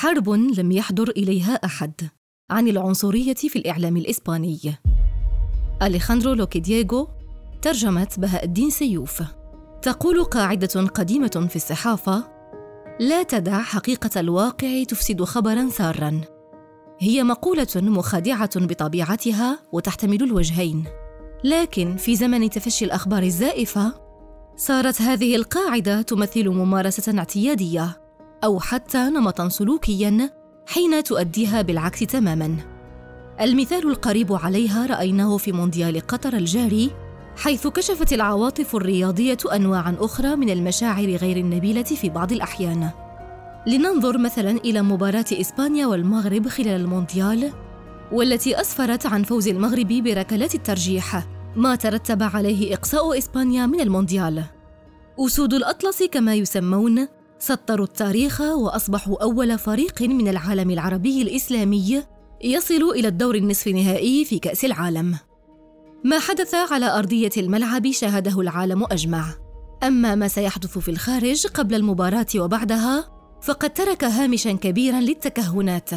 حرب لم يحضر إليها أحد. عن العنصرية في الإعلام الإسباني. أليخاندرو لوكيدييغو ترجمة بهاء الدين سيوف. تقول قاعدة قديمة في الصحافة لا تدع حقيقة الواقع تفسد خبرا سارا. هي مقولة مخادعة بطبيعتها وتحتمل الوجهين. لكن في زمن تفشي الأخبار الزائفة صارت هذه القاعدة تمثل ممارسة اعتيادية. أو حتى نمطا سلوكيا حين تؤديها بالعكس تماما. المثال القريب عليها رأيناه في مونديال قطر الجاري حيث كشفت العواطف الرياضية أنواعا أخرى من المشاعر غير النبيلة في بعض الأحيان. لننظر مثلا إلى مباراة إسبانيا والمغرب خلال المونديال والتي أسفرت عن فوز المغرب بركلات الترجيح ما ترتب عليه إقصاء إسبانيا من المونديال. أسود الأطلس كما يسمون سطروا التاريخ وأصبحوا أول فريق من العالم العربي الإسلامي يصل إلى الدور النصف نهائي في كأس العالم. ما حدث على أرضية الملعب شاهده العالم أجمع. أما ما سيحدث في الخارج قبل المباراة وبعدها فقد ترك هامشا كبيرا للتكهنات.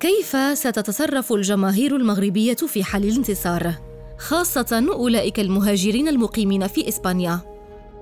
كيف ستتصرف الجماهير المغربية في حال الانتصار؟ خاصة أولئك المهاجرين المقيمين في إسبانيا.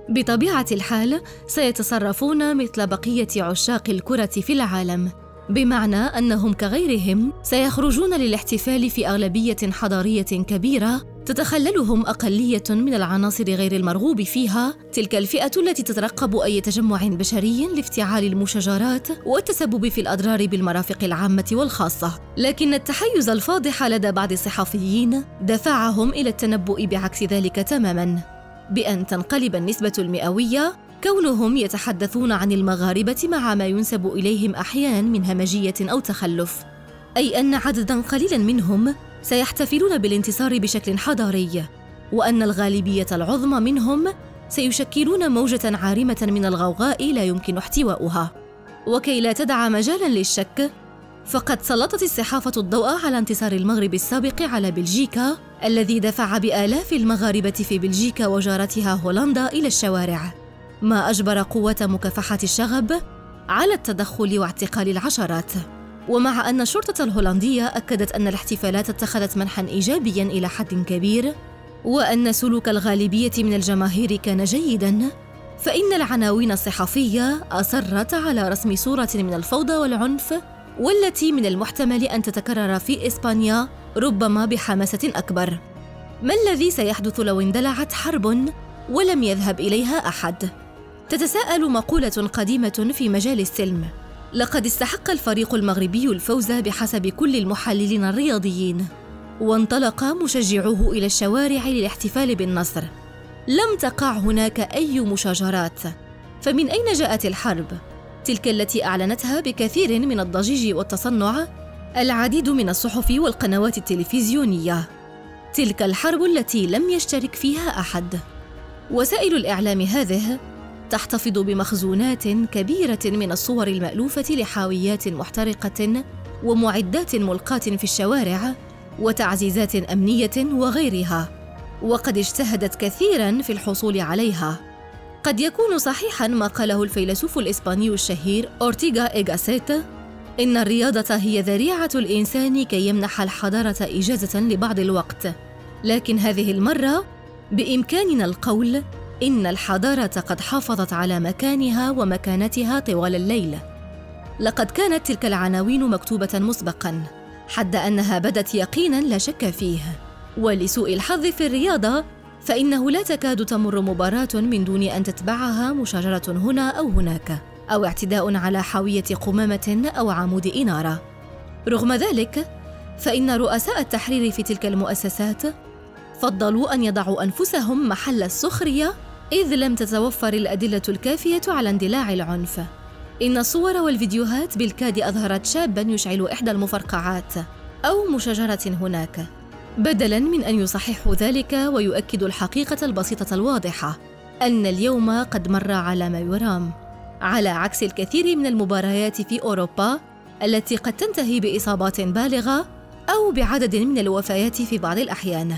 بطبيعة الحال سيتصرفون مثل بقية عشاق الكرة في العالم. بمعنى أنهم كغيرهم سيخرجون للاحتفال في أغلبية حضارية كبيرة تتخللهم أقلية من العناصر غير المرغوب فيها. تلك الفئة التي تترقب أي تجمع بشري لافتعال المشاجرات والتسبب في الأضرار بالمرافق العامة والخاصة. لكن التحيز الفاضح لدى بعض الصحفيين دفعهم إلى التنبؤ بعكس ذلك تماما. بأن تنقلب النسبة المئوية. كونهم يتحدثون عن المغاربة مع ما ينسب إليهم أحيانا من همجية أو تخلف. أي أن عددا قليلا منهم سيحتفلون بالانتصار بشكل حضاري. وأن الغالبية العظمى منهم سيشكلون موجة عارمة من الغوغاء لا يمكن احتواؤها وكي لا تدع مجالا للشك فقد سلطت الصحافة الضوء على انتصار المغرب السابق على بلجيكا الذي دفع بآلاف المغاربة في بلجيكا وجارتها هولندا إلى الشوارع. ما أجبر قوة مكافحة الشغب على التدخل واعتقال العشرات. ومع أن الشرطة الهولندية أكدت أن الاحتفالات اتخذت منحا إيجابيا إلى حد كبير وأن سلوك الغالبية من الجماهير كان جيدا فإن العناوين الصحفية أصرت على رسم صورة من الفوضى والعنف والتي من المحتمل أن تتكرر في إسبانيا ربما بحماسة أكبر. ما الذي سيحدث لو اندلعت حرب ولم يذهب إليها أحد؟ تتساءل مقولة قديمة في مجال السلم. لقد استحق الفريق المغربي الفوز بحسب كل المحللين الرياضيين، وانطلق مشجعوه إلى الشوارع للاحتفال بالنصر. لم تقع هناك أي مشاجرات، فمن أين جاءت الحرب؟ تلك التي أعلنتها بكثير من الضجيج والتصنع العديد من الصحف والقنوات التلفزيونية. تلك الحرب التي لم يشترك فيها أحد. وسائل الإعلام هذه تحتفظ بمخزونات كبيرة من الصور المألوفة لحاويات محترقة ومعدات ملقاة في الشوارع وتعزيزات أمنية وغيرها. وقد اجتهدت كثيرا في الحصول عليها. قد يكون صحيحا ما قاله الفيلسوف الإسباني الشهير أورتيغا إيغاسيت إن الرياضة هي ذريعة الإنسان كي يمنح الحضارة إجازة لبعض الوقت. لكن هذه المرة بإمكاننا القول إن الحضارة قد حافظت على مكانها ومكانتها طوال الليل. لقد كانت تلك العناوين مكتوبة مسبقا حد أنها بدت يقينا لا شك فيه. ولسوء الحظ في الرياضة فإنه لا تكاد تمر مباراة من دون أن تتبعها مشاجرة هنا أو هناك أو اعتداء على حاوية قمامة أو عمود إنارة. رغم ذلك، فإن رؤساء التحرير في تلك المؤسسات فضلوا أن يضعوا أنفسهم محل السخرية إذ لم تتوفر الأدلة الكافية على اندلاع العنف. إن الصور والفيديوهات بالكاد أظهرت شابًا يشعل إحدى المفرقعات أو مشاجرة هناك، بدلاً من أن يصححوا ذلك ويؤكدوا الحقيقة البسيطة الواضحة أن اليوم قد مر على ما يرام. على عكس الكثير من المباريات في أوروبا التي قد تنتهي بإصابات بالغة أو بعدد من الوفيات في بعض الأحيان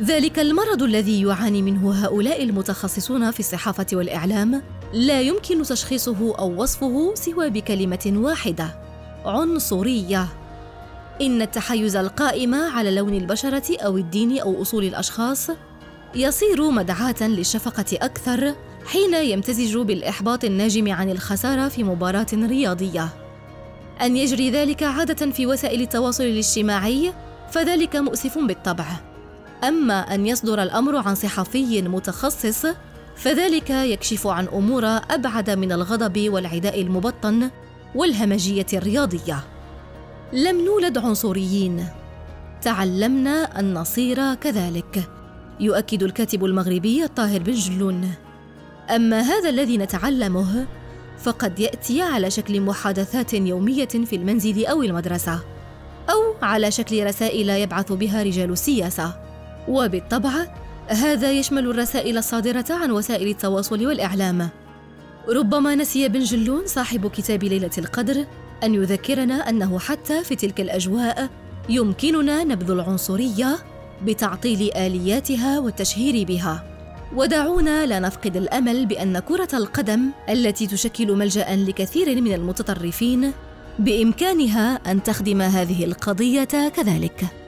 ذلك المرض الذي يعاني منه هؤلاء المتخصصون في الصحافة والإعلام لا يمكن تشخيصه أو وصفه سوى بكلمة واحدة عنصرية إن التحيز القائم على لون البشرة أو الدين أو أصول الأشخاص يصير مدعاة للشفقة أكثر حين يمتزج بالإحباط الناجم عن الخسارة في مباراة رياضية. أن يجري ذلك عادة في وسائل التواصل الاجتماعي فذلك مؤسف بالطبع. أما أن يصدر الأمر عن صحفي متخصص فذلك يكشف عن أمور أبعد من الغضب والعداء المبطن والهمجية الرياضية. لم نولد عنصريين. تعلمنا ان نصير كذلك يؤكد الكاتب المغربي الطاهر بن جلون. أما هذا الذي نتعلمه فقد يأتي على شكل محادثات يومية في المنزل أو المدرسة أو على شكل رسائل يبعث بها رجال السياسة. وبالطبع هذا يشمل الرسائل الصادرة عن وسائل التواصل والإعلام. ربما نسي بن جلون صاحب كتاب ليلة القدر أن يذكرنا أنه حتى في تلك الأجواء يمكننا نبذ العنصرية بتعطيل آلياتها والتشهير بها. ودعونا لا نفقد الأمل بأن كرة القدم التي تشكل ملجأ لكثير من المتطرفين بإمكانها أن تخدم هذه القضية كذلك.